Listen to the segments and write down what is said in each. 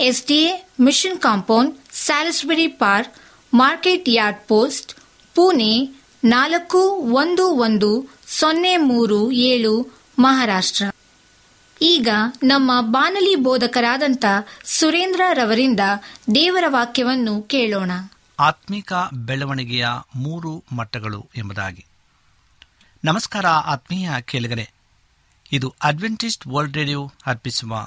S D A mission compound, Salisbury park, market yard post, Pune ನಾಲ್ಕು ಒಂದು ಒಂದು ಸೊನ್ನೆ ಮೂರು ಏಳು ಮಹಾರಾಷ್ಟ್ರ. ಈಗ ನಮ್ಮ ಬಾನಲಿ ಬೋಧಕರಾದಂಥ ಸುರೇಂದ್ರ ರವರಿಂದ ದೇವರ ವಾಕ್ಯವನ್ನು ಕೇಳೋಣ. ಆತ್ಮಿಕ ಬೆಳವಣಿಗೆಯ ಮೂರು ಮಟ್ಟಗಳು ಎಂಬುದಾಗಿ. ನಮಸ್ಕಾರ ಆತ್ಮೀಯ ಕೇಳಿಗರೆ. ಇದು ಅಡ್ವೆಂಟಿಸ್ಟ್ ವರ್ಲ್ಡ್ ರೇಡಿಯೋ ಅರ್ಪಿಸುವ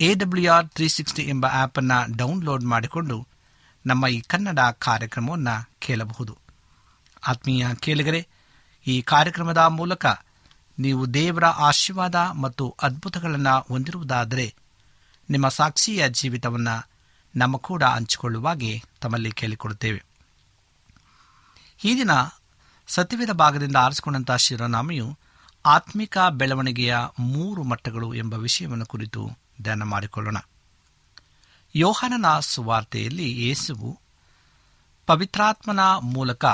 A W R three sixty ಎಂಬ ಆ್ಯಪನ್ನು ಡೌನ್ಲೋಡ್ ಮಾಡಿಕೊಂಡು ನಮ್ಮ ಈ ಕನ್ನಡ ಕಾರ್ಯಕ್ರಮವನ್ನು ಕೇಳಬಹುದು. ಆತ್ಮೀಯ ಕೇಳಿಗರೆ, ಈ ಕಾರ್ಯಕ್ರಮದ ಮೂಲಕ ನೀವು ದೇವರ ಆಶೀರ್ವಾದ ಮತ್ತು ಅದ್ಭುತಗಳನ್ನು ಹೊಂದಿರುವುದಾದರೆ ನಿಮ್ಮ ಸಾಕ್ಷಿಯ ಜೀವಿತವನ್ನು ನಮ್ಮ ಕೂಡ ಹಂಚಿಕೊಳ್ಳುವಾಗೆ ತಮ್ಮಲ್ಲಿ ಕೇಳಿಕೊಡುತ್ತೇವೆ. ಈ ದಿನ ಸತ್ಯವೇದ ಭಾಗದಿಂದ ಆರಿಸಿಕೊಂಡಂತಹ ಶಿರೋನಾಮೆಯು ಆತ್ಮಿಕ ಬೆಳವಣಿಗೆಯ ಮೂರು ಮಟ್ಟಗಳು ಎಂಬ ವಿಷಯವನ್ನು ಕುರಿತು ಧ್ಯಾನ ಮಾಡಿಕೊಳ್ಳೋಣ. ಯೋಹಾನನ ಸುವಾರ್ತೆಯಲ್ಲಿ ಯೇಸುವು ಪವಿತ್ರಾತ್ಮನ ಮೂಲಕ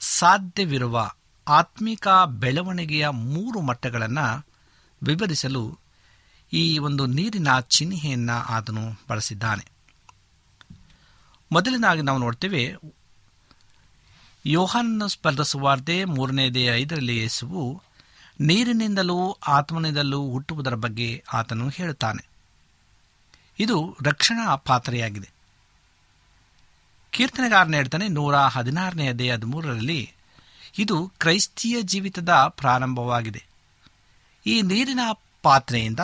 ಸಾಧ್ಯವಿರುವ ಆತ್ಮಿಕ ಬೆಳವಣಿಗೆಯ ಮೂರು ಮಟ್ಟಗಳನ್ನು ವಿವರಿಸಲು ಈ ಒಂದು ನೀರಿನ ಚಿಹ್ನೆಯನ್ನು ಆತನು ಬಳಸಿದ್ದಾನೆ. ಮೊದಲನಾಗಿ ನಾವು ನೋಡ್ತೇವೆ ಯೋಹಾನ ಸ್ಪರ್ಧ ಸುವಾರ್ತೆ ಮೂರನೇದೇ ಐದರಲ್ಲಿ ಯೇಸುವು ನೀರಿನಿಂದಲೂ ಆತ್ಮನಿಂದಲೂ ಹುಟ್ಟುವುದರ ಬಗ್ಗೆ ಆತನು ಹೇಳುತ್ತಾನೆ. ಇದು ರಕ್ಷಣಾ ಪಾತ್ರೆಯಾಗಿದೆ. ಕೀರ್ತನೆಗಾರನ ಹೇಳ್ತಾನೆ, ನೂರ ಹದಿನಾರನೇ ಅದೇ ಹದಿಮೂರರಲ್ಲಿ ಇದು ಕ್ರೈಸ್ತಿಯ ಜೀವಿತದ ಪ್ರಾರಂಭವಾಗಿದೆ. ಈ ನೀರಿನ ಪಾತ್ರೆಯಿಂದ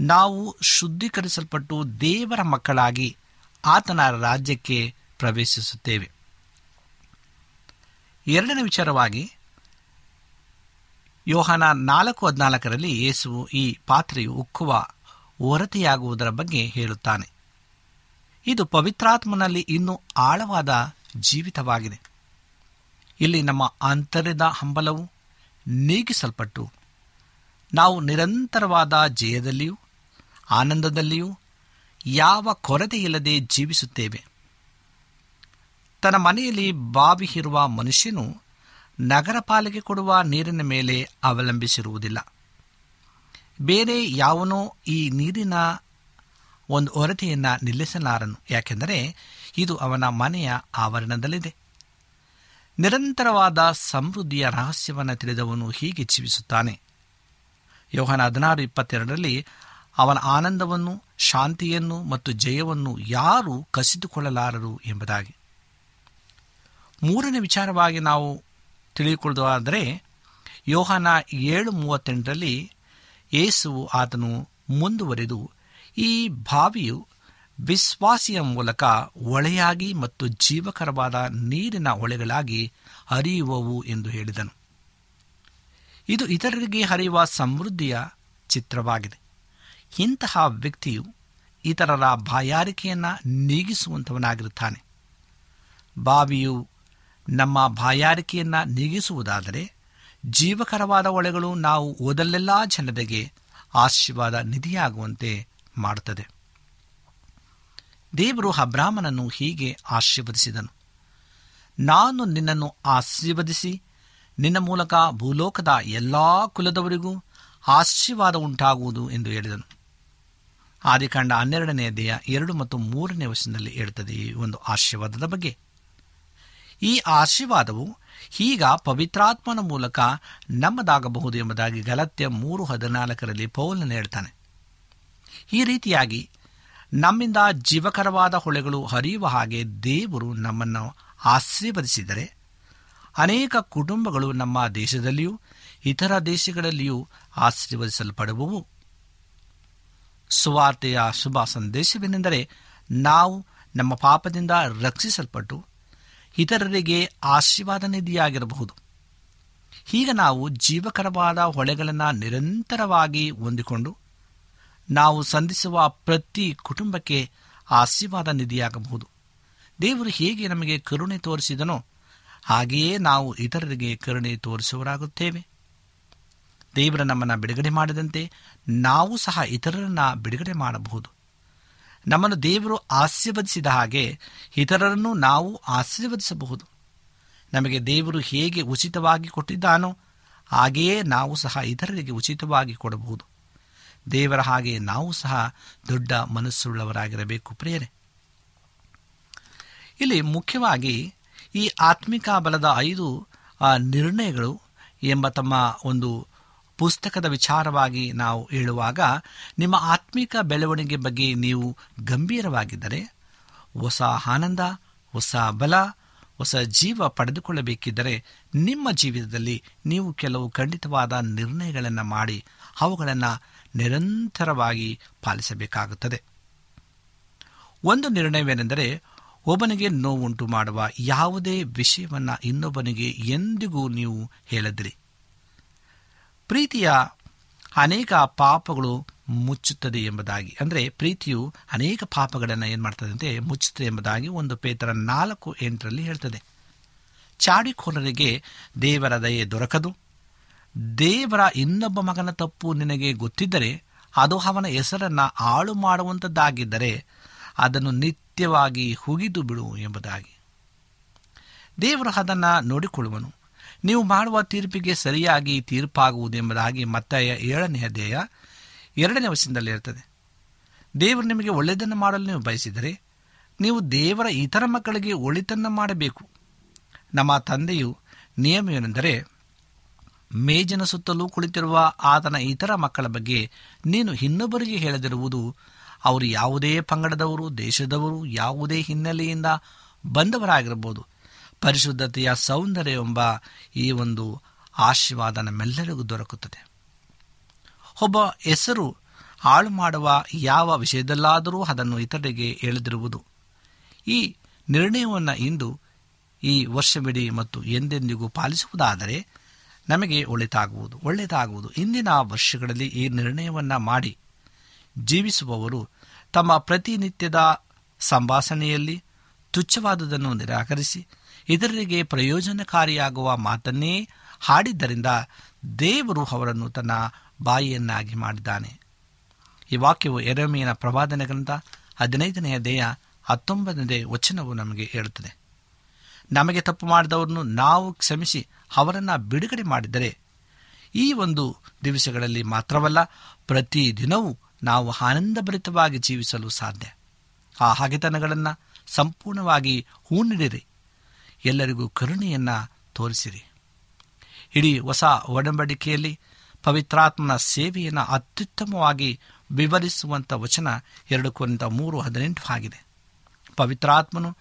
ನಾವು ಶುದ್ಧೀಕರಿಸಲ್ಪಟ್ಟು ದೇವರ ಮಕ್ಕಳಾಗಿ ಆತನ ರಾಜ್ಯಕ್ಕೆ ಪ್ರವೇಶಿಸುತ್ತೇವೆ. ಎರಡನೇ ವಿಚಾರವಾಗಿ ಯೋಹಾನ ನಾಲ್ಕು ಹದಿನಾಲ್ಕರಲ್ಲಿ ಯೇಸುವು ಈ ಪಾತ್ರೆಯು ಉಕ್ಕುವ ಹೊರತೆಯಾಗುವುದರ ಬಗ್ಗೆ ಹೇಳುತ್ತಾನೆ. ಇದು ಪವಿತ್ರಾತ್ಮನಲ್ಲಿ ಇನ್ನೂ ಆಳವಾದ ಜೀವಿತವಾಗಿದೆ. ಇಲ್ಲಿ ನಮ್ಮ ಆಂತರ್ಯದ ಹಂಬಲವು ನೀಗಿಸಲ್ಪಟ್ಟು, ನಾವು ನಿರಂತರವಾದ ಜಯದಲ್ಲಿಯೂ, ಆನಂದದಲ್ಲಿಯೂ, ಯಾವ ಕೊರತೆಯಿಲ್ಲದೆ ಜೀವಿಸುತ್ತೇವೆ. ತನ್ನ ಮನೆಯಲ್ಲಿ ಬಾವಿ ಇರುವ ಮನುಷ್ಯನು ನಗರ ಪಾಲಿಗೆ ಕೊಡುವ ನೀರಿನ ಮೇಲೆ ಅವಲಂಬಿಸಿರುವುದಿಲ್ಲ. ಬೇರೆ ಯಾವನೋ ಈ ನೀರಿನ ಒಂದು ಹೊರತೆಯನ್ನು ನಿಲ್ಲಿಸಲಾರನು. ಯಾಕೆಂದರೆ ಇದು ಅವನ ಮನೆಯ ಆವರಣದಲ್ಲಿದೆ. ನಿರಂತರವಾದ ಸಮೃದ್ಧಿಯ ರಹಸ್ಯವನ್ನು ತಿಳಿದವನು ಹೀಗೆ ಜೀವಿಸುತ್ತಾನೆ. ಯೋಹನ ಹದಿನಾರು ಇಪ್ಪತ್ತೆರಡರಲ್ಲಿ ಅವನ ಆನಂದವನ್ನು, ಶಾಂತಿಯನ್ನು ಮತ್ತು ಜಯವನ್ನು ಯಾರು ಕಸಿದುಕೊಳ್ಳಲಾರರು ಎಂಬುದಾಗಿ. ಮೂರನೇ ವಿಚಾರವಾಗಿ ನಾವು ತಿಳಿದುಕೊಳ್ಳುವುದಾದರೆ ಯೋಹನ ಏಳು ಮೂವತ್ತೆಂಟರಲ್ಲಿ ಯೇಸುವು ಆತನು ಮುಂದುವರೆದು ಈ ಬಾವಿಯು ವಿಶ್ವಾಸಿಯ ಮೂಲಕ ಒಳೆಯಾಗಿ ಮತ್ತು ಜೀವಕರವಾದ ನೀರಿನ ಹೊಳೆಗಳಾಗಿ ಹರಿಯುವವು ಎಂದು ಹೇಳಿದನು. ಇದು ಇತರರಿಗೆ ಹರಿಯುವ ಸಮೃದ್ಧಿಯ ಚಿತ್ರವಾಗಿದೆ. ಇಂತಹ ವ್ಯಕ್ತಿಯು ಇತರರ ಬಾಯಾರಿಕೆಯನ್ನು ನೀಗಿಸುವಂಥವನಾಗಿರುತ್ತಾನೆ ಬಾವಿಯು ನಮ್ಮ ಬಾಯಾರಿಕೆಯನ್ನು ನೀಗಿಸುವುದಾದರೆ ಜೀವಕರವಾದ ಒಳೆಗಳು ನಾವು ಓದಲ್ಲೆಲ್ಲ ಜನರಿಗೆ ಆಶೀರ್ವಾದ ನಿಧಿಯಾಗುವಂತೆ ಮಾಡುತ್ತದೆ. ದೇವರು ಅಬ್ರಾಹ್ಮನನ್ನು ಹೀಗೆ ಆಶೀರ್ವದಿಸಿದನು. ನಾನು ನಿನ್ನನ್ನು ಆಶೀರ್ವದಿಸಿ ನಿನ್ನ ಮೂಲಕ ಭೂಲೋಕದ ಎಲ್ಲಾ ಕುಲದವರಿಗೂ ಆಶೀರ್ವಾದ ಉಂಟಾಗುವುದು ಎಂದು ಹೇಳಿದನು. ಆದಿಕಾಂಡ ಹನ್ನೆರಡನೇ ದೇಹ ಎರಡು ಮತ್ತು ಮೂರನೇ ವರ್ಷದಲ್ಲಿ ಹೇಳುತ್ತದೆ ಈ ಒಂದು ಆಶೀರ್ವಾದದ ಬಗ್ಗೆ. ಈ ಆಶೀರ್ವಾದವು ಈಗ ಪವಿತ್ರಾತ್ಮನ ಮೂಲಕ ನಮ್ಮದಾಗಬಹುದು ಎಂಬುದಾಗಿ ಗಲತ್ಯ ಮೂರು ಹದಿನಾಲ್ಕರಲ್ಲಿ ಪೌಲನ ಹೇಳ್ತಾನೆ. ಈ ರೀತಿಯಾಗಿ ನಮ್ಮಿಂದ ಜೀವಕರವಾದ ಹೊಳೆಗಳು ಹರಿಯುವ ಹಾಗೆ ದೇವರು ನಮ್ಮನ್ನು ಆಶೀರ್ವದಿಸಿದರೆ ಅನೇಕ ಕುಟುಂಬಗಳು ನಮ್ಮ ದೇಶದಲ್ಲಿಯೂ ಇತರ ದೇಶಗಳಲ್ಲಿಯೂ ಆಶೀರ್ವದಿಸಲ್ಪಡುವವು. ಸುವಾರ್ತೆಯ ಶುಭ ಸಂದೇಶವೇನೆಂದರೆ ನಾವು ನಮ್ಮ ಪಾಪದಿಂದ ರಕ್ಷಿಸಲ್ಪಟ್ಟು ಇತರರಿಗೆ ಆಶೀರ್ವಾದ ನಿಧಿಯಾಗಿರಬಹುದು. ಹೀಗೆ ನಾವು ಜೀವಕರವಾದ ಹೊಳೆಗಳನ್ನು ನಿರಂತರವಾಗಿ ಹೊಂದಿಕೊಂಡು, ನಾವು ಸಂಧಿಸುವ ಪ್ರತಿ ಕುಟುಂಬಕ್ಕೆ ಆಶೀರ್ವಾದ ನಿಧಿಯಾಗಬಹುದು. ದೇವರು ಹೇಗೆ ನಮಗೆ ಕರುಣೆ ತೋರಿಸಿದನೋ ಹಾಗೆಯೇ ನಾವು ಇತರರಿಗೆ ಕರುಣೆ ತೋರಿಸುವರಾಗುತ್ತೇವೆ ದೇವರ ನಮ್ಮನ್ನು ಬಿಡುಗಡೆ ಮಾಡಿದಂತೆ ನಾವು ಸಹ ಇತರರನ್ನ ಬಿಡುಗಡೆ ಮಾಡಬಹುದು. ನಮ್ಮನ್ನು ದೇವರು ಆಶೀರ್ವದಿಸಿದ ಹಾಗೆ ಇತರರನ್ನು ನಾವು ಆಶೀರ್ವದಿಸಬಹುದು. ನಮಗೆ ದೇವರು ಹೇಗೆ ಉಚಿತವಾಗಿ ಕೊಟ್ಟಿದ್ದಾನೋ ಹಾಗೆಯೇ ನಾವು ಸಹ ಇತರರಿಗೆ ಉಚಿತವಾಗಿ ಕೊಡಬಹುದು. ದೇವರ ಹಾಗೆ ನಾವು ಸಹ ದೊಡ್ಡ ಮನಸ್ಸುಳ್ಳವರಾಗಿರಬೇಕು ಪ್ರೇರೆ ಇಲ್ಲಿ ಮುಖ್ಯವಾಗಿ ಈ ಆತ್ಮಿಕ ಬಲದ ಐದು ನಿರ್ಣಯಗಳು ಎಂಬ ತಮ್ಮ ಒಂದು ಪುಸ್ತಕದ ವಿಚಾರವಾಗಿ ನಾವು ಹೇಳುವಾಗ, ನಿಮ್ಮ ಆತ್ಮಿಕ ಬೆಳವಣಿಗೆ ಬಗ್ಗೆ ನೀವು ಗಂಭೀರವಾಗಿದ್ದರೆ, ಹೊಸ ಆನಂದ, ಹೊಸ ಬಲ, ಹೊಸ ಜೀವ ಪಡೆದುಕೊಳ್ಳಬೇಕಿದ್ದರೆ, ನಿಮ್ಮ ಜೀವಿತದಲ್ಲಿ ನೀವು ಕೆಲವು ಖಂಡಿತವಾದ ನಿರ್ಣಯಗಳನ್ನು ಮಾಡಿ, ಅವುಗಳನ್ನು ನಿರಂತರವಾಗಿ ಪಾಲಿಸಬೇಕಾಗುತ್ತದೆ. ಒಂದು ನಿರ್ಣಯವೇನೆಂದರೆ, ಒಬ್ಬನಿಗೆ ನೋವುಂಟು ಮಾಡುವ ಯಾವುದೇ ವಿಷಯವನ್ನು ಇನ್ನೊಬ್ಬನಿಗೆ ಎಂದಿಗೂ ನೀವು ಹೇಳದಿರಿ. ಪ್ರೀತಿಯ ಅನೇಕ ಪಾಪಗಳು ಮುಚ್ಚುತ್ತದೆ ಎಂಬುದಾಗಿ. ಅಂದರೆ ಪ್ರೀತಿಯು ಅನೇಕ ಪಾಪಗಳನ್ನು ಏನು ಮಾಡ್ತದಂತೆ ಮುಚ್ಚುತ್ತದೆ ಎಂಬುದಾಗಿ ಒಂದು ಪೇತರ ನಾಲ್ಕು ಎಂಟರಲ್ಲಿ ಹೇಳ್ತದೆ. ಚಾಡಿಕೋರರಿಗೆ ದೇವರ ದಯೆ ದೊರಕದು. ದೇವರ ಇನ್ನೊಬ್ಬ ಮಗನ ತಪ್ಪು ನಿನಗೆ ಗೊತ್ತಿದ್ದರೆ ಅದು ಅವನ ಹೆಸರನ್ನು ಹಾಳು ಮಾಡುವಂಥದ್ದಾಗಿದ್ದರೆ ಅದನ್ನು ನಿತ್ಯವಾಗಿ ಹುಗಿದು ಬಿಡು ಎಂಬುದಾಗಿ. ದೇವರು ಅದನ್ನು ನೋಡಿಕೊಳ್ಳುವನು. ನೀವು ಮಾಡುವ ತೀರ್ಪಿಗೆ ಸರಿಯಾಗಿ ತೀರ್ಪಾಗುವುದೆಂಬುದಾಗಿ ಮತ್ತಾಯ ಏಳನೆಯ ಅಧ್ಯಾಯ ಎರಡನೇ ವಶದಲ್ಲಿ ಇರ್ತದೆ. ದೇವರು ನಿಮಗೆ ಒಳ್ಳೆಯದನ್ನು ಮಾಡಲು ನೀವು ಬಯಸಿದರೆ ನೀವು ದೇವರ ಇತರ ಮಕ್ಕಳಿಗೆ ಒಳಿತನ್ನು ಮಾಡಬೇಕು. ನಮ್ಮ ತಂದೆಯು ನಿಯಮವೇನೆಂದರೆ ಮೇಜಿನ ಸುತ್ತಲೂ ಕುಳಿತಿರುವ ಆತನ ಇತರ ಮಕ್ಕಳ ಬಗ್ಗೆ ನೀನು ಇನ್ನೊಬ್ಬರಿಗೆ ಹೇಳದಿರುವುದು ಅವರು ಯಾವುದೇ ಪಂಗಡದವರು, ದೇಶದವರು ಯಾವುದೇ ಹಿನ್ನೆಲೆಯಿಂದ ಬಂದವರಾಗಿರಬಹುದು. ಪರಿಶುದ್ಧತೆಯ ಸೌಂದರ್ಯ ಎಂಬ ಈ ಒಂದು ಆಶೀರ್ವಾದ ನಮ್ಮೆಲ್ಲರಿಗೂ ದೊರಕುತ್ತದೆ. ಒಬ್ಬ ಹೆಸರು ಹಾಳು ಮಾಡುವ ಯಾವ ವಿಷಯದಲ್ಲಾದರೂ ಅದನ್ನು ಇತರರಿಗೆ ಹೇಳದಿರುವುದು. ಈ ನಿರ್ಣಯವನ್ನು ಇಂದು ಈ ವರ್ಷವಿಡೀ ಮತ್ತು ಎಂದೆಂದಿಗೂ ಪಾಲಿಸುವುದಾದರೆ ನಮಗೆ ಒಳಿತಾಗುವುದು, ಒಳ್ಳೆಯದಾಗುವುದು. ಇಂದಿನ ವರ್ಷಗಳಲ್ಲಿ ಈ ನಿರ್ಣಯವನ್ನು ಮಾಡಿ ಜೀವಿಸುವವರು ತಮ್ಮ ಪ್ರತಿನಿತ್ಯದ ಸಂಭಾಷಣೆಯಲ್ಲಿ ತುಚ್ಛವಾದುದನ್ನು ನಿರಾಕರಿಸಿ ಇತರರಿಗೆ ಪ್ರಯೋಜನಕಾರಿಯಾಗುವ ಮಾತನ್ನೇ ಹಾಡಿದ್ದರಿಂದ ದೇವರು ಅವರನ್ನು ತನ್ನ ಬಾಯಿಯನ್ನಾಗಿ ಮಾಡಿದ್ದಾನೆ. ಈ ವಾಕ್ಯವು ಎರಮೇನ ಪ್ರವಾದನೆ ಗ್ರಂಥ ಹದಿನೈದನೆಯ ದೇಹ ಹತ್ತೊಂಬತ್ತನೇ ವಚನವು ನಮಗೆ ಹೇಳುತ್ತದೆ. ನಮಗೆ ತಪ್ಪು ಮಾಡಿದವರನ್ನು ನಾವು ಕ್ಷಮಿಸಿ ಅವರನ್ನು ಬಿಡುಗಡೆ ಮಾಡಿದರೆ ಈ ಒಂದು ದಿವಸಗಳಲ್ಲಿ ಮಾತ್ರವಲ್ಲ ಪ್ರತಿದಿನವೂ ನಾವು ಆನಂದಭರಿತವಾಗಿ ಜೀವಿಸಲು ಸಾಧ್ಯ. ಆ ಹಗೆತನಗಳನ್ನು ಸಂಪೂರ್ಣವಾಗಿ ಹೂಣಿಡಿರಿ. ಎಲ್ಲರಿಗೂ ಕರುಣೆಯನ್ನು ತೋರಿಸಿರಿ. ಇಡೀ ಹೊಸ ಒಡಂಬಡಿಕೆಯಲ್ಲಿ ಪವಿತ್ರಾತ್ಮನ ಸೇವೆಯನ್ನು ಅತ್ಯುತ್ತಮವಾಗಿ ವಿವರಿಸುವಂಥ ವಚನ ಎರಡು ಕುರಿತ ಮೂರು ಹದಿನೆಂಟು ಆಗಿದೆ. ಪವಿತ್ರಾತ್ಮನು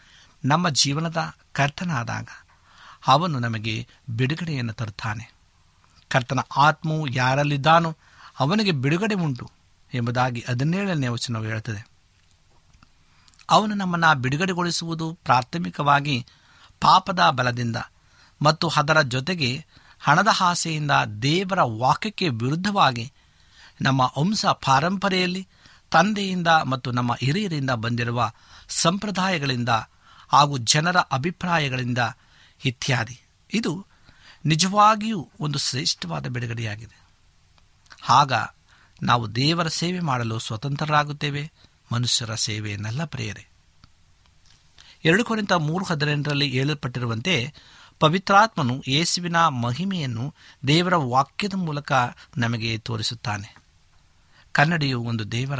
ನಮ್ಮ ಜೀವನದ ಕರ್ತನಾದಾಗ ಅವನು ನಮಗೆ ಬಿಡುಗಡೆಯನ್ನು ತರುತ್ತಾನೆ. ಕರ್ತನ ಆತ್ಮವು ಯಾರಲ್ಲಿದ್ದಾನೋ ಅವನಿಗೆ ಬಿಡುಗಡೆ ಉಂಟು ಎಂಬುದಾಗಿ ಹದಿನೇಳನೇ ವಚನವು ಹೇಳುತ್ತದೆ. ಅವನು ನಮ್ಮನ್ನು ಬಿಡುಗಡೆಗೊಳಿಸುವುದು ಪ್ರಾಥಮಿಕವಾಗಿ ಪಾಪದ ಬಲದಿಂದ ಮತ್ತು ಅದರ ಜೊತೆಗೆ ಹಣದ ಆಸೆಯಿಂದ ದೇವರ ವಾಕ್ಯಕ್ಕೆ ವಿರುದ್ಧವಾಗಿ ನಮ್ಮ ವಂಶ ಪಾರಂಪರೆಯಲ್ಲಿ, ತಂದೆಯಿಂದ ಮತ್ತು ನಮ್ಮ ಹಿರಿಯರಿಂದ ಬಂದಿರುವ ಸಂಪ್ರದಾಯಗಳಿಂದ ಹಾಗೂ ಜನರ ಅಭಿಪ್ರಾಯಗಳಿಂದ ಇತ್ಯಾದಿ. ಇದು ನಿಜವಾಗಿಯೂ ಒಂದು ಶ್ರೇಷ್ಠವಾದ ಬಿಡುಗಡೆಯಾಗಿದೆ. ಆಗ ನಾವು ದೇವರ ಸೇವೆ ಮಾಡಲು ಸ್ವತಂತ್ರರಾಗುತ್ತೇವೆ, ಮನುಷ್ಯರ ಸೇವೆಯನ್ನೆಲ್ಲ ಪ್ರೇಯರೆ. ಎರಡು ಕೋರಿಂದ ಮೂರು ಹದಿನೆಂಟರಲ್ಲಿ ಹೇಳಲ್ಪಟ್ಟಿರುವಂತೆ ಪವಿತ್ರಾತ್ಮನು ಯೇಸುವಿನ ಮಹಿಮೆಯನ್ನು ದೇವರ ವಾಕ್ಯದ ಮೂಲಕ ನಮಗೆ ತೋರಿಸುತ್ತಾನೆ. ಕನ್ನಡಿಯು ಒಂದು ದೇವರ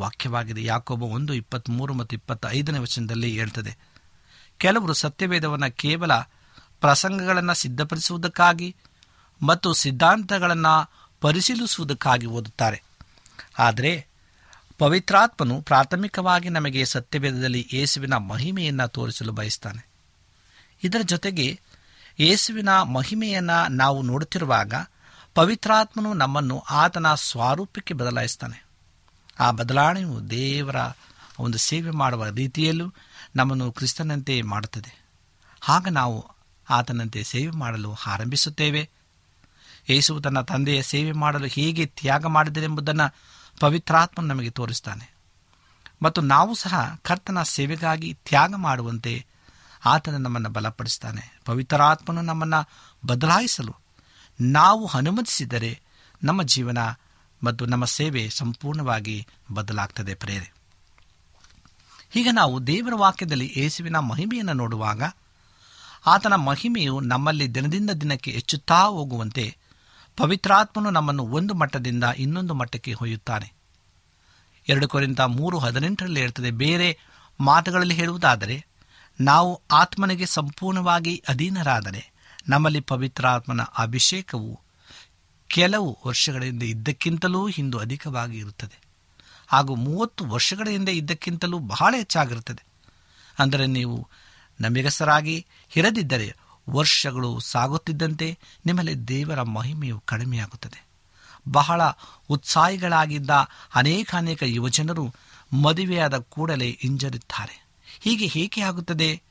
ವಾಕ್ಯವಾಗಿದೆ. ಯಾಕೊಬ್ಬ ಒಂದು ಇಪ್ಪತ್ತ್ಮೂರು ಮತ್ತು ಇಪ್ಪತ್ತೈದನೇ ವಚನದಲ್ಲಿ ಹೇಳ್ತದೆ, ಕೆಲವರು ಸತ್ಯವೇದವನ್ನು ಕೇವಲ ಪ್ರಸಂಗಗಳನ್ನು ಸಿದ್ಧಪಡಿಸುವುದಕ್ಕಾಗಿ ಮತ್ತು ಸಿದ್ಧಾಂತಗಳನ್ನು ಪರಿಶೀಲಿಸುವುದಕ್ಕಾಗಿ ಓದುತ್ತಾರೆ. ಆದರೆ ಪವಿತ್ರಾತ್ಮನು ಪ್ರಾಥಮಿಕವಾಗಿ ನಮಗೆ ಸತ್ಯವೇದದಲ್ಲಿ ಯೇಸುವಿನ ಮಹಿಮೆಯನ್ನು ತೋರಿಸಲು ಬಯಸ್ತಾನೆ. ಇದರ ಜೊತೆಗೆ ಯೇಸುವಿನ ಮಹಿಮೆಯನ್ನು ನಾವು ನೋಡುತ್ತಿರುವಾಗ ಪವಿತ್ರಾತ್ಮನು ನಮ್ಮನ್ನು ಆತನ ಸ್ವಾರೂಪಕ್ಕೆ ಬದಲಾಯಿಸ್ತಾನೆ. ಆ ಬದಲಾವಣೆಯು ದೇವರ ಒಂದು ಸೇವೆ ಮಾಡುವ ರೀತಿಯಲ್ಲೂ ನಮ್ಮನ್ನು ಕ್ರಿಸ್ತನಂತೆ ಮಾಡುತ್ತದೆ. ಆಗ ನಾವು ಆತನಂತೆ ಸೇವೆ ಮಾಡಲು ಆರಂಭಿಸುತ್ತೇವೆ. ಯೇಸು ತನ್ನ ತಂದೆಯ ಸೇವೆ ಮಾಡಲು ಹೇಗೆ ತ್ಯಾಗ ಮಾಡಿದರೆಂಬುದನ್ನು ಪವಿತ್ರಾತ್ಮ ನಮಗೆ ತೋರಿಸ್ತಾನೆ. ಮತ್ತು ನಾವು ಸಹ ಕರ್ತನ ಸೇವೆಗಾಗಿ ತ್ಯಾಗ ಮಾಡುವಂತೆ ಆತನ ನಮ್ಮನ್ನು ಬಲಪಡಿಸ್ತಾನೆ. ಪವಿತ್ರಾತ್ಮನು ನಮ್ಮನ್ನು ಬದಲಾಯಿಸಲು ನಾವು ಅನುಮತಿಸಿದರೆ ನಮ್ಮ ಜೀವನ ಮತ್ತು ನಮ್ಮ ಸೇವೆ ಸಂಪೂರ್ಣವಾಗಿ ಬದಲಾಗ್ತದೆ ಪ್ರೇರೆ ಈಗ ನಾವು ದೇವರ ವಾಕ್ಯದಲ್ಲಿ ಯೇಸುವಿನ ಮಹಿಮೆಯನ್ನು ನೋಡುವಾಗ ಆತನ ಮಹಿಮೆಯು ನಮ್ಮಲ್ಲಿ ದಿನದಿಂದ ದಿನಕ್ಕೆ ಹೆಚ್ಚುತ್ತಾ ಹೋಗುವಂತೆ ಪವಿತ್ರಾತ್ಮನು ನಮ್ಮನ್ನು ಒಂದು ಮಟ್ಟದಿಂದ ಇನ್ನೊಂದು ಮಟ್ಟಕ್ಕೆ ಹೊಯ್ಯುತ್ತಾನೆ. ಎರಡು ಕೊರಿಂದ ಮೂರು ಹದಿನೆಂಟರಲ್ಲಿ ಹೇಳ್ತದೆ, ಬೇರೆ ಮಾತುಗಳಲ್ಲಿ ಹೇಳುವುದಾದರೆ, ನಾವು ಆತ್ಮನಿಗೆ ಸಂಪೂರ್ಣವಾಗಿ ಅಧೀನರಾದರೆ, ನಮ್ಮಲ್ಲಿ ಪವಿತ್ರಾತ್ಮನ ಅಭಿಷೇಕವು ಕೆಲವು ವರ್ಷಗಳಿಂದ ಇದ್ದಕ್ಕಿಂತಲೂ ಹಿಂದೂ ಅಧಿಕವಾಗಿ ಇರುತ್ತದೆ. ಹಾಗೂ ಮೂವತ್ತು ವರ್ಷಗಳ ಹಿಂದೆ ಇದ್ದಕ್ಕಿಂತಲೂ ಬಹಳ ಹೆಚ್ಚಾಗಿರುತ್ತದೆ. ಅಂದರೆ ನೀವು ನಮಿಗಸರಾಗಿ ಇರದಿದ್ದರೆ ವರ್ಷಗಳು ಸಾಗುತ್ತಿದ್ದಂತೆ ನಿಮ್ಮಲ್ಲಿ ದೇವರ ಮಹಿಮೆಯು ಕಡಿಮೆಯಾಗುತ್ತದೆ. ಬಹಳ ಉತ್ಸಾಹಿಗಳಾಗಿದ್ದ ಅನೇಕ ಅನೇಕ ಯುವಜನರು ಮದುವೆಯಾದ ಕೂಡಲೇ ಹಿಂಜರುತ್ತಾರೆ. ಹೀಗೆ ಹೇಗೆ ಆಗುತ್ತದೆ?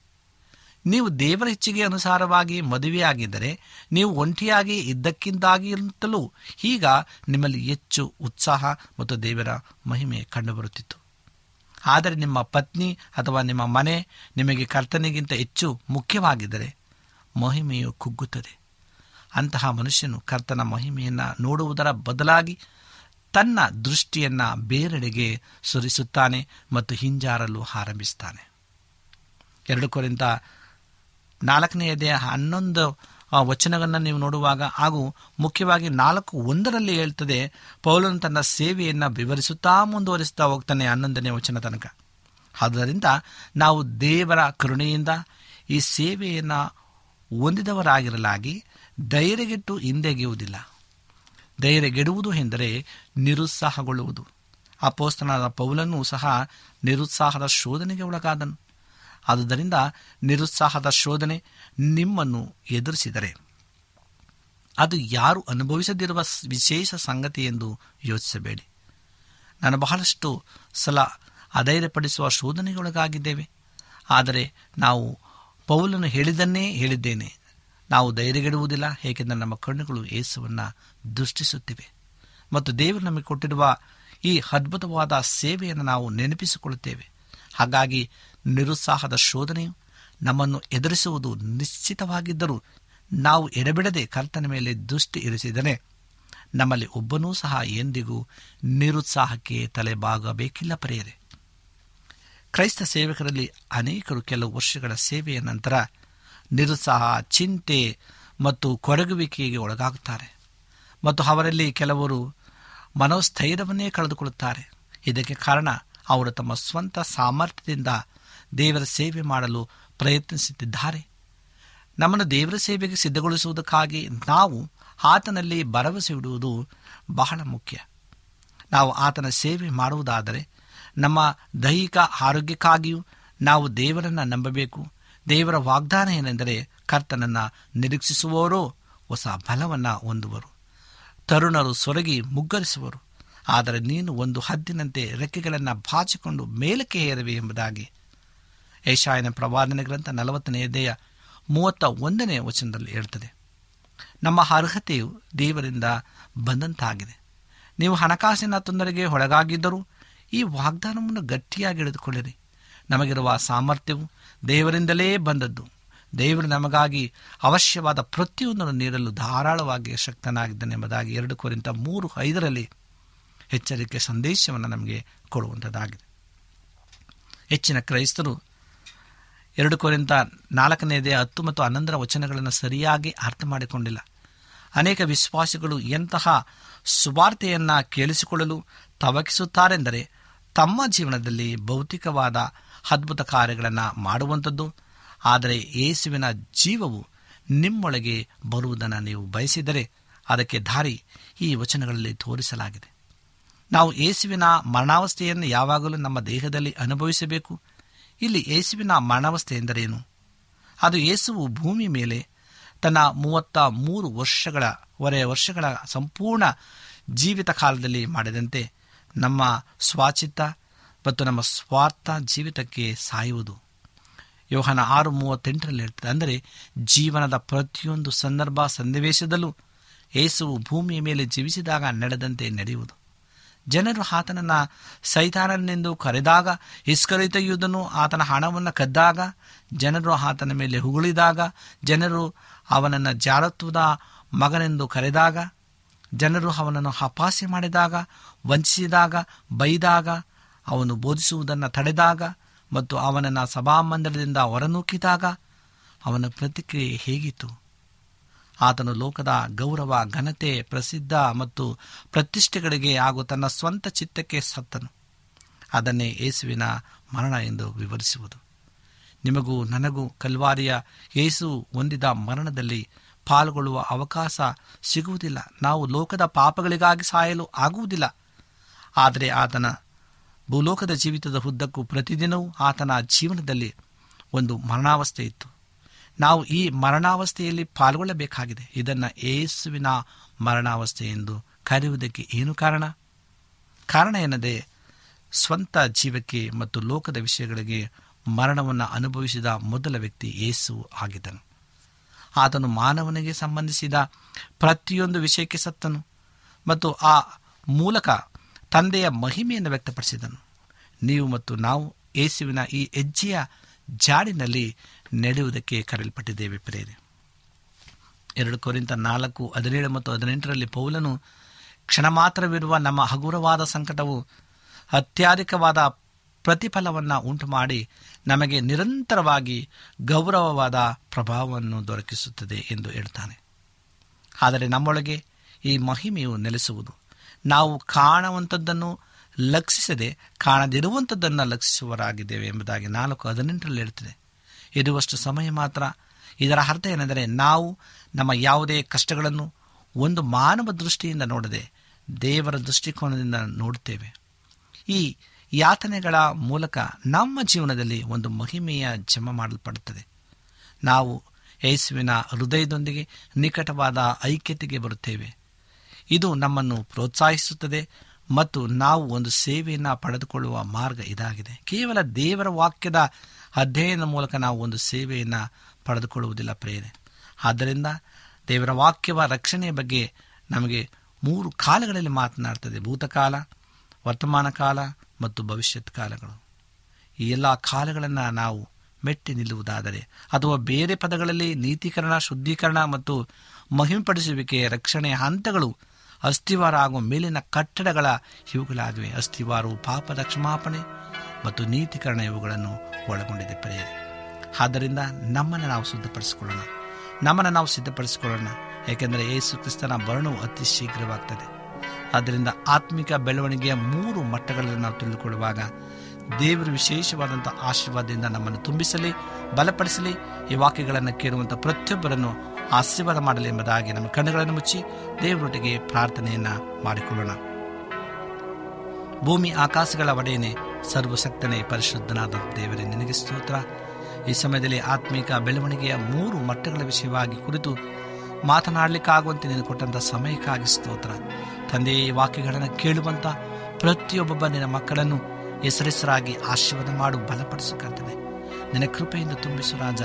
ನೀವು ದೇವರ ಹೆಚ್ಚಿಗೆ ಅನುಸಾರವಾಗಿ ಮದುವೆಯಾಗಿದ್ದರೆ ನೀವು ಒಂಟಿಯಾಗಿ ಇದ್ದಕ್ಕಿಂತಾಗಿಂತಲೂ ಈಗ ನಿಮ್ಮಲ್ಲಿ ಹೆಚ್ಚು ಉತ್ಸಾಹ ಮತ್ತು ದೇವರ ಮಹಿಮೆ ಕಂಡುಬರುತ್ತಿತ್ತು. ಆದರೆ ನಿಮ್ಮ ಪತ್ನಿ ಅಥವಾ ನಿಮ್ಮ ಮನೆ ನಿಮಗೆ ಕರ್ತನಿಗಿಂತ ಹೆಚ್ಚು ಮುಖ್ಯವಾಗಿದ್ದರೆ ಮಹಿಮೆಯು ಕುಗ್ಗುತ್ತದೆ. ಅಂತಹ ಮನುಷ್ಯನು ಕರ್ತನ ಮಹಿಮೆಯನ್ನು ನೋಡುವುದರ ಬದಲಾಗಿ ತನ್ನ ದೃಷ್ಟಿಯನ್ನು ಬೇರೆಡೆಗೆ ಸುರಿಸುತ್ತಾನೆ ಮತ್ತು ಹಿಂಜಾರಲು ಆರಂಭಿಸ್ತಾನೆ. ಎರಡು ಕೊರಿಂದ ನಾಲ್ಕನೆಯದೇ ಹನ್ನೊಂದು ವಚನಗಳನ್ನು ನೀವು ನೋಡುವಾಗ ಹಾಗೂ ಮುಖ್ಯವಾಗಿ ನಾಲ್ಕು ಒಂದರಲ್ಲಿ ಹೇಳ್ತದೆ, ಪೌಲನು ತನ್ನ ಸೇವೆಯನ್ನು ವಿವರಿಸುತ್ತಾ ಮುಂದುವರಿಸುತ್ತಾ ಹೋಗ್ತಾನೆ ಹನ್ನೊಂದನೇ ವಚನ ತನಕ. ಆದ್ದರಿಂದ ನಾವು ದೇವರ ಕರುಣೆಯಿಂದ ಈ ಸೇವೆಯನ್ನು ಹೊಂದಿದವರಾಗಿರಲಾಗಿ ಧೈರ್ಯಗೆಟ್ಟು ಹಿಂದೆಗೆಯುವುದಿಲ್ಲ. ಧೈರ್ಯಗೆಡುವುದು ಎಂದರೆ ನಿರುತ್ಸಾಹಗೊಳ್ಳುವುದು. ಅಪೋಸ್ತನಾದ ಪೌಲನ್ನು ಸಹ ನಿರುತ್ಸಾಹದ ಶೋಧನೆಗೆ ಒಳಗಾದನು. ಆದುದರಿಂದ ನಿರುತ್ಸಾಹದ ಶೋಧನೆ ನಿಮ್ಮನ್ನು ಎದುರಿಸಿದರೆ ಅದು ಯಾರು ಅನುಭವಿಸದಿರುವ ವಿಶೇಷ ಸಂಗತಿ ಎಂದು ಯೋಚಿಸಬೇಡಿ. ನಾನು ಬಹಳಷ್ಟು ಸಲ ಅಧೈರ್ಯಪಡಿಸುವ ಶೋಧನೆಗೊಳಗಾಗಿದ್ದೇವೆ ಆದರೆ ನಾವು ಪೌಲನು ಹೇಳಿದ್ದನ್ನೇ ಹೇಳಿದ್ದೇನೆ. ನಾವು ಧೈರ್ಯಗೆಡುವುದಿಲ್ಲ, ಏಕೆಂದರೆ ನಮ್ಮ ಕಣ್ಣುಗಳು ಯೇಸುವನ್ನು ದೃಷ್ಟಿಸುತ್ತಿವೆ. ಮತ್ತು ದೇವರು ನಮಗೆ ಕೊಟ್ಟಿರುವ ಈ ಅದ್ಭುತವಾದ ಸೇವೆಯನ್ನು ನಾವು ನೆನಪಿಸಿಕೊಳ್ಳುತ್ತೇವೆ. ಹಾಗಾಗಿ ನಿರುತ್ಸಾಹದ ಶೋಧನೆಯು ನಮ್ಮನ್ನು ಎದುರಿಸುವುದು ನಿಶ್ಚಿತವಾಗಿದ್ದರೂ ನಾವು ಎಡಬಿಡದೆ ಕರ್ತನ ಮೇಲೆ ದೃಷ್ಟಿ ಇರಿಸಿದರೆ ನಮ್ಮಲ್ಲಿ ಒಬ್ಬನೂ ಸಹ ಎಂದಿಗೂ ನಿರುತ್ಸಾಹಕ್ಕೆ ತಲೆಬಾಗಬೇಕಿಲ್ಲ ಪರೆಯದೆ ಕ್ರೈಸ್ತ ಸೇವಕರಲ್ಲಿ ಅನೇಕರು ಕೆಲವು ವರ್ಷಗಳ ಸೇವೆಯ ನಂತರ ನಿರುತ್ಸಾಹ, ಚಿಂತೆ ಮತ್ತು ಕೊರಗುವಿಕೆಗೆ ಒಳಗಾಗುತ್ತಾರೆ. ಮತ್ತು ಅವರಲ್ಲಿ ಕೆಲವರು ಮನೋಸ್ಥೈರ್ಯವನ್ನೇ ಕಳೆದುಕೊಳ್ಳುತ್ತಾರೆ. ಇದಕ್ಕೆ ಕಾರಣ ಅವರು ತಮ್ಮ ಸ್ವಂತ ಸಾಮರ್ಥ್ಯದಿಂದ ದೇವರ ಸೇವೆ ಮಾಡಲು ಪ್ರಯತ್ನಿಸುತ್ತಿದ್ದಾರೆ. ನಮ್ಮನ್ನು ದೇವರ ಸೇವೆಗೆ ಸಿದ್ಧಗೊಳಿಸುವುದಕ್ಕಾಗಿ ನಾವು ಆತನಲ್ಲಿ ಭರವಸೆ ಇಡುವುದು ಬಹಳ ಮುಖ್ಯ. ನಾವು ಆತನ ಸೇವೆ ಮಾಡುವುದಾದರೆ ನಮ್ಮ ದೈಹಿಕ ಆರೋಗ್ಯಕ್ಕಾಗಿಯೂ ನಾವು ದೇವರನ್ನು ನಂಬಬೇಕು. ದೇವರ ವಾಗ್ದಾನ ಏನೆಂದರೆ ಕರ್ತನನ್ನು ನಿರೀಕ್ಷಿಸುವವರು ಹೊಸ ಬಲವನ್ನು ಹೊಂದುವರು. ತರುಣರು ಸೊರಗಿ ಮುಗ್ಗರಿಸುವರು. ಆದರೆ ನೀನು ಒಂದು ಹದ್ದಿನಂತೆ ರೆಕ್ಕೆಗಳನ್ನು ಬಾಚಿಕೊಂಡು ಮೇಲಕ್ಕೆ ಹೇರವೆ ಎಂಬುದಾಗಿ. ಏಷಾಯನ ಪ್ರವಾದನೆ ಗ್ರಂಥ ನಲವತ್ತನೆಯದೆಯ ಮೂವತ್ತ ಒಂದನೇ ವಚನದಲ್ಲಿ ಹೇಳ್ತದೆ. ನಮ್ಮ ಅರ್ಹತೆಯು ದೇವರಿಂದ ಬಂದಂತಾಗಿದೆ. ನೀವು ಹಣಕಾಸಿನ ತೊಂದರೆಗೆ ಒಳಗಾಗಿದ್ದರೂ ಈ ವಾಗ್ದಾನವನ್ನು ಗಟ್ಟಿಯಾಗಿ ಹಿಡಿದುಕೊಳ್ಳಿರಿ. ನಮಗಿರುವ ಸಾಮರ್ಥ್ಯವು ದೇವರಿಂದಲೇ ಬಂದದ್ದು. ದೇವರು ನಮಗಾಗಿ ಅವಶ್ಯವಾದ ಪ್ರತಿಯೊಂದನ್ನು ನೀಡಲು ಧಾರಾಳವಾಗಿ ಶಕ್ತನಾಗಿದ್ದನೆಂಬುದಾಗಿ ಎರಡು ಕೋರಿಂದ ಮೂರು ಐದರಲ್ಲಿ ಎಚ್ಚರಿಕೆ ಸಂದೇಶವನ್ನು ನಮಗೆ ಕೊಡುವಂಥದ್ದಾಗಿದೆ. ಹೆಚ್ಚಿನ ಕ್ರೈಸ್ತರು ಎರಡು ಕೋರಿಂದ ನಾಲ್ಕನೇದೇ ಹತ್ತು ಮತ್ತು ಹನ್ನೊಂದರ ವಚನಗಳನ್ನು ಸರಿಯಾಗಿ ಅರ್ಥ ಮಾಡಿಕೊಂಡಿಲ್ಲ. ಅನೇಕ ವಿಶ್ವಾಸಿಗಳು ಎಂತಹ ಸುವಾರ್ತೆಯನ್ನು ಕೇಳಿಸಿಕೊಳ್ಳಲು ತವಕಿಸುತ್ತಾರೆಂದರೆ ತಮ್ಮ ಜೀವನದಲ್ಲಿ ಭೌತಿಕವಾದ ಅದ್ಭುತ ಕಾರ್ಯಗಳನ್ನು ಮಾಡುವಂಥದ್ದು. ಆದರೆ ಯೇಸುವಿನ ಜೀವವು ನಿಮ್ಮೊಳಗೆ ಬರುವುದನ್ನು ನೀವು ಬಯಸಿದರೆ ಅದಕ್ಕೆ ದಾರಿ ಈ ವಚನಗಳಲ್ಲಿ ತೋರಿಸಲಾಗಿದೆ. ನಾವು ಯೇಸುವಿನ ಮರಣಾವಸ್ಥೆಯನ್ನು ಯಾವಾಗಲೂ ನಮ್ಮ ದೇಹದಲ್ಲಿ ಅನುಭವಿಸಬೇಕು. ಇಲ್ಲಿ ಯೇಸುವಿನ ಮರಣಾವಸ್ಥೆ ಎಂದರೇನು? ಅದು ಯೇಸುವು ಭೂಮಿ ಮೇಲೆ ತನ್ನ ಮೂವತ್ತ ಮೂರು ವರ್ಷಗಳ ವರೆ ವರ್ಷಗಳ ಸಂಪೂರ್ಣ ಜೀವಿತ ಕಾಲದಲ್ಲಿ ಮಾಡಿದಂತೆ ನಮ್ಮ ಸ್ವಾಚಿತ ಮತ್ತು ನಮ್ಮ ಸ್ವಾರ್ಥ ಜೀವಿತಕ್ಕೆ ಸಾಯುವುದು. ಯೋಹನ ಆರು ಮೂವತ್ತೆಂಟರಲ್ಲಿ ಹೇಳ್ತದೆ, ಅಂದರೆ ಜೀವನದ ಪ್ರತಿಯೊಂದು ಸಂದರ್ಭ ಸನ್ನಿವೇಶದಲ್ಲೂ ಏಸುವು ಭೂಮಿಯ ಮೇಲೆ ಜೀವಿಸಿದಾಗ ನಡೆದಂತೆ ನಡೆಯುವುದು. ಜನರು ಆತನನ್ನು ಸೈತಾನನೆಂದು ಕರೆದಾಗ ಇಸ್ಕರಿತ ಆತನ ಹಣವನ್ನು ಕದ್ದಾಗ, ಜನರು ಆತನ ಮೇಲೆ ಹುಗುಳಿದಾಗ ಜನರು ಅವನನ್ನು ಜಾರತ್ವದ ಮಗನೆಂದು ಕರೆದಾಗ, ಜನರು ಅವನನ್ನು ಅಪಾಸ್ಯ ಮಾಡಿದಾಗ ವಂಚಿಸಿದಾಗ, ಬೈದಾಗ, ಅವನು ಬೋಧಿಸುವುದನ್ನು ತಡೆದಾಗ ಮತ್ತು ಅವನನ್ನು ಸಭಾಮಂದಿರದಿಂದ ಹೊರನೂಕಿದಾಗ ಅವನ ಪ್ರತಿಕ್ರಿಯೆ ಹೇಗಿತ್ತು? ಆತನು ಲೋಕದ ಗೌರವ, ಘನತೆ, ಪ್ರಸಿದ್ಧ ಮತ್ತು ಪ್ರತಿಷ್ಠೆಗಳಿಗೆ ಹಾಗೂ ತನ್ನ ಸ್ವಂತ ಚಿತ್ತಕ್ಕೆ ಸತ್ತನು. ಅದನ್ನೇ ಯೇಸುವಿನ ಮರಣ ಎಂದು ವಿವರಿಸುವುದು. ನಿಮಗೂ ನನಗೂ ಕಲ್ವಾರಿಯ ಯೇಸು ಹೊಂದಿದ ಮರಣದಲ್ಲಿ ಪಾಲ್ಗೊಳ್ಳುವ ಅವಕಾಶ ಸಿಗುವುದಿಲ್ಲ. ನಾವು ಲೋಕದ ಪಾಪಗಳಿಗಾಗಿ ಸಾಯಲು ಆಗುವುದಿಲ್ಲ. ಆದರೆ ಆತನ ಭೂಲೋಕದ ಜೀವಿತದ ಉದ್ದಕ್ಕೂ ಪ್ರತಿದಿನವೂ ಆತನ ಜೀವನದಲ್ಲಿ ಒಂದು ಮರಣಾವಸ್ಥೆ ಇತ್ತು. ನಾವು ಈ ಮರಣಾವಸ್ಥೆಯಲ್ಲಿ ಪಾಲ್ಗೊಳ್ಳಬೇಕಾಗಿದೆ. ಇದನ್ನು ಏಸುವಿನ ಮರಣಾವಸ್ಥೆ ಎಂದು ಕರೆಯುವುದಕ್ಕೆ ಏನು ಕಾರಣ? ಕಾರಣ ಏನದೆ ಸ್ವಂತ ಜೀವಕ್ಕೆ ಮತ್ತು ಲೋಕದ ವಿಷಯಗಳಿಗೆ ಮರಣವನ್ನು ಅನುಭವಿಸಿದ ಮೊದಲ ವ್ಯಕ್ತಿ ಏಸು ಆಗಿದ್ದನು. ಆತನು ಮಾನವನಿಗೆ ಸಂಬಂಧಿಸಿದ ಪ್ರತಿಯೊಂದು ವಿಷಯಕ್ಕೆ ಸತ್ತನು ಮತ್ತು ಆ ಮೂಲಕ ತಂದೆಯ ಮಹಿಮೆಯನ್ನು ವ್ಯಕ್ತಪಡಿಸಿದನು. ನೀವು ಮತ್ತು ನಾವು ಯೇಸುವಿನ ಈ ಹೆಜ್ಜೆಯ ಜಾಡಿನಲ್ಲಿ ನಡೆಯುವುದಕ್ಕೆ ಕರೆಯಲ್ಪಟ್ಟಿದ್ದೇವೆ ಪ್ರೇರೆ ಎರಡು ಕೋರಿಂದ ನಾಲ್ಕು, ಹದಿನೇಳು ಮತ್ತು ಹದಿನೆಂಟರಲ್ಲಿ ಪೌಲನು ಕ್ಷಣ ಮಾತ್ರವಿರುವ ನಮ್ಮ ಹಗುರವಾದ ಸಂಕಟವು ಅತ್ಯಧಿಕವಾದ ಪ್ರತಿಫಲವನ್ನು ಉಂಟು ಮಾಡಿ ನಮಗೆ ನಿರಂತರವಾಗಿ ಗೌರವವಾದ ಪ್ರಭಾವವನ್ನು ದೊರಕಿಸುತ್ತದೆ ಎಂದು ಹೇಳ್ತಾನೆ ಆದರೆ ನಮ್ಮೊಳಗೆ ಈ ಮಹಿಮೆಯು ನೆಲೆಸುವುದು. ನಾವು ಕಾಣುವಂಥದ್ದನ್ನು ಲಕ್ಷಿಸದೆ ಕಾಣದಿರುವಂಥದ್ದನ್ನು ಲಕ್ಷಿಸುವರಾಗಿದ್ದೇವೆ ಎಂಬುದಾಗಿ ನಾಲ್ಕು ಹದಿನೆಂಟರಲ್ಲಿ ಹೇಳ್ತಿದೆ. ಇರುವಷ್ಟು ಸಮಯ ಮಾತ್ರ ಇದರ ಅರ್ಥ ಏನೆಂದರೆ ನಾವು ನಮ್ಮ ಯಾವುದೇ ಕಷ್ಟಗಳನ್ನು ಒಂದು ಮಾನವ ದೃಷ್ಟಿಯಿಂದ ನೋಡದೆ ದೇವರ ದೃಷ್ಟಿಕೋನದಿಂದ ನೋಡುತ್ತೇವೆ. ಈ ಯಾತನೆಗಳ ಮೂಲಕ ನಮ್ಮ ಜೀವನದಲ್ಲಿ ಒಂದು ಮಹಿಮೆಯ ಜಮ ಮಾಡಲ್ಪಡುತ್ತದೆ. ನಾವು ಯೇಸುವಿನ ಹೃದಯದೊಂದಿಗೆ ನಿಕಟವಾದ ಐಕ್ಯತೆಗೆ ಬರುತ್ತೇವೆ. ಇದು ನಮ್ಮನ್ನು ಪ್ರೋತ್ಸಾಹಿಸುತ್ತದೆ ಮತ್ತು ನಾವು ಒಂದು ಸೇವೆಯನ್ನು ಪಡೆದುಕೊಳ್ಳುವ ಮಾರ್ಗ ಇದಾಗಿದೆ. ಕೇವಲ ದೇವರ ವಾಕ್ಯದ ಅಧ್ಯಯನದ ಮೂಲಕ ನಾವು ಒಂದು ಸೇವೆಯನ್ನು ಪಡೆದುಕೊಳ್ಳುವುದಿಲ್ಲ ಪ್ರೇರೆ ಆದ್ದರಿಂದ ದೇವರ ವಾಕ್ಯವ ರಕ್ಷಣೆಯ ಬಗ್ಗೆ ನಮಗೆ ಮೂರು ಕಾಲಗಳಲ್ಲಿ ಮಾತನಾಡ್ತದೆ. ಭೂತಕಾಲ, ವರ್ತಮಾನ ಕಾಲ ಮತ್ತು ಭವಿಷ್ಯತ್ ಕಾಲಗಳು. ಈ ಎಲ್ಲ ಕಾಲಗಳನ್ನು ನಾವು ಮೆಟ್ಟಿ ನಿಲ್ಲುವುದಾದರೆ ಅಥವಾ ಬೇರೆ ಪದಗಳಲ್ಲಿ ನೀತೀಕರಣ, ಶುದ್ಧೀಕರಣ ಮತ್ತು ಮಹಿಮೆಪಡಿಸುವಿಕೆ ರಕ್ಷಣೆಯ ಹಂತಗಳು ಅಸ್ಥಿವಾರ ಹಾಗೂ ಮೇಲಿನ ಕಟ್ಟಡಗಳ ಇವುಗಳಾಗಿವೆ ಅಸ್ಥಿವಾರವು ಪಾಪದ ಕ್ಷಮಾಪಣೆ ಮತ್ತು ನೀತಿಕರಣ ಇವುಗಳನ್ನು ಒಳಗೊಂಡಿದೆ. ಪ್ರೇರೆ ಆದ್ದರಿಂದ ನಮ್ಮನ್ನು ನಾವು ಸಿದ್ಧಪಡಿಸಿಕೊಳ್ಳೋಣ. ನಮ್ಮನ್ನು ನಾವು ಸಿದ್ಧಪಡಿಸಿಕೊಳ್ಳೋಣ. ಏಕೆಂದರೆ ಯೇಸು ಕ್ರಿಸ್ತನ ಬರಣವು ಅತಿ ಶೀಘ್ರವಾಗ್ತದೆ. ಆದ್ದರಿಂದ ಆತ್ಮಿಕ ಬೆಳವಣಿಗೆಯ ಮೂರು ಮಟ್ಟಗಳನ್ನು ನಾವು ತಿಳಿದುಕೊಳ್ಳುವಾಗ ದೇವರು ವಿಶೇಷವಾದಂಥ ಆಶೀರ್ವಾದದಿಂದ ನಮ್ಮನ್ನು ತುಂಬಿಸಲಿ, ಬಲಪಡಿಸಲಿ. ಈ ವಾಕ್ಯಗಳನ್ನು ಕೇಳುವಂಥ ಪ್ರತಿಯೊಬ್ಬರನ್ನು ಆಶೀರ್ವಾದ ಮಾಡಲಿ ಎಂಬುದಾಗಿ ನಮ್ಮ ಕಣ್ಣುಗಳನ್ನು ಮುಚ್ಚಿ ದೇವರೊಟ್ಟಿಗೆ ಪ್ರಾರ್ಥನೆಯನ್ನ ಮಾಡಿಕೊಳ್ಳೋಣ. ಭೂಮಿ ಆಕಾಶಗಳ ಒಡೆಯನೆ, ಸರ್ವಶಕ್ತನೇ, ಪರಿಶುದ್ಧನಾದ ದೇವರೇ, ನಿನಗೆ ಸ್ತೋತ್ರ. ಈ ಸಮಯದಲ್ಲಿ ಆತ್ಮಿಕ ಬೆಳವಣಿಗೆಯ ಮೂರು ಮಟ್ಟಗಳ ವಿಷಯವಾಗಿ ಕುರಿತು ಮಾತನಾಡಲಿಕ್ಕಾಗುವಂತೆ ನೀನು ಕೊಟ್ಟಂಥ ಸಮಯಕ್ಕಾಗಿ ಸ್ತೋತ್ರ. ತಂದೆ, ಈ ವಾಕ್ಯಗಳನ್ನು ಕೇಳುವಂಥ ಪ್ರತಿಯೊಬ್ಬೊಬ್ಬ ನಿನ್ನ ಮಕ್ಕಳನ್ನು ಹೆಸರೆಸರಾಗಿ ಆಶೀರ್ವಾದ ಮಾಡು ಬಲಪಡಿಸಕರ್ತದೆ ನಿನ್ನ ಕೃಪೆಯಿಂದ ತುಂಬಿಸು ರಾಜ.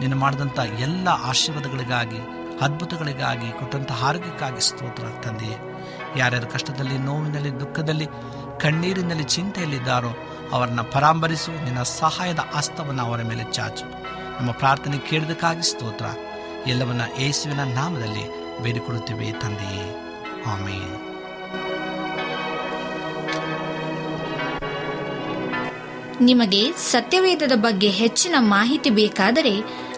ನೀನು ಮಾಡಿದಂಥ ಎಲ್ಲ ಆಶೀರ್ವಾದಗಳಿಗಾಗಿ, ಅದ್ಭುತಗಳಿಗಾಗಿ, ಕೊಟ್ಟಂಥ ಆರೋಗ್ಯಕ್ಕಾಗಿ ಸ್ತೋತ್ರ ತಂದೆಯೇ ಯಾರ್ಯಾರು ಕಷ್ಟದಲ್ಲಿ, ನೋವಿನಲ್ಲಿ, ದುಃಖದಲ್ಲಿ, ಕಣ್ಣೀರಿನಲ್ಲಿ, ಚಿಂತೆಯಲ್ಲಿದ್ದಾರೋ, ಅವರನ್ನ ಪರಾಂಬರಿಸು. ನಿನ್ನ ಸಹಾಯದ ಹಸ್ತವನ್ನು ಅವರ ಮೇಲೆ ಚಾಚು. ನಮ್ಮ ಪ್ರಾರ್ಥನೆ ಕೇಳಿದಕ್ಕಾಗಿ ಸ್ತೋತ್ರ. ಎಲ್ಲವನ್ನ ಯೇಸುವಿನ ನಾಮದಲ್ಲಿ ಬೇಡಿಕೊಳ್ಳುತ್ತೇವೆ, ತಂದೆಯೇ. ಆಮೇನ್. ನಿಮಗೆ ಸತ್ಯವೇದದ ಬಗ್ಗೆ ಹೆಚ್ಚಿನ ಮಾಹಿತಿ ಬೇಕಾದರೆ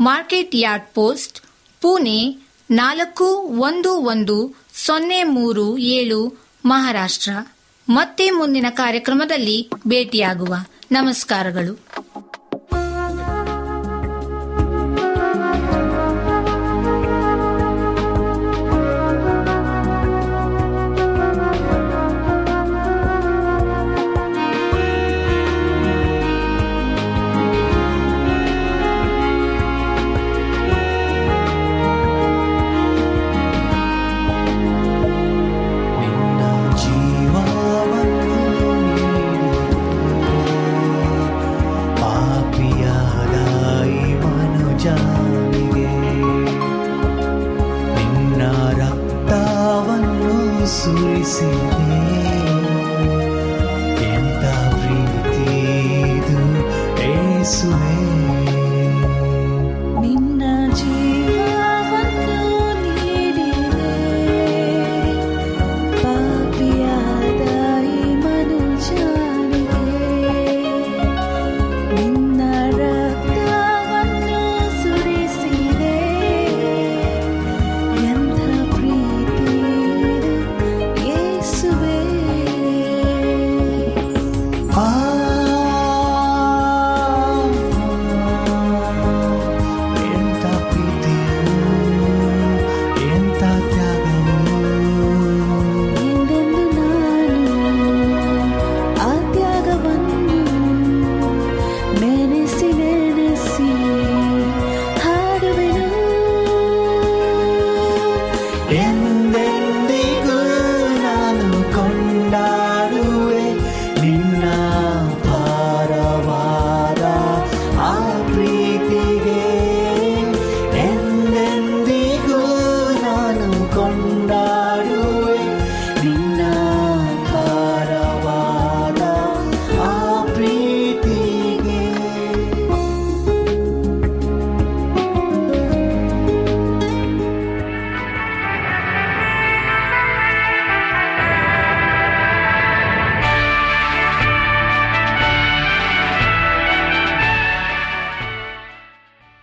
market yard post, Pune ನಾಲ್ಕು ಒಂದು ಒಂದು ಸೊನ್ನೆ ಮೂರು ಏಳು, ಮಹಾರಾಷ್ಟ್ರ. ಮತ್ತೆ ಮುಂದಿನ ಕಾರ್ಯಕ್ರಮದಲ್ಲಿ ಭೇಟಿಯಾಗುವ. ನಮಸ್ಕಾರಗಳು.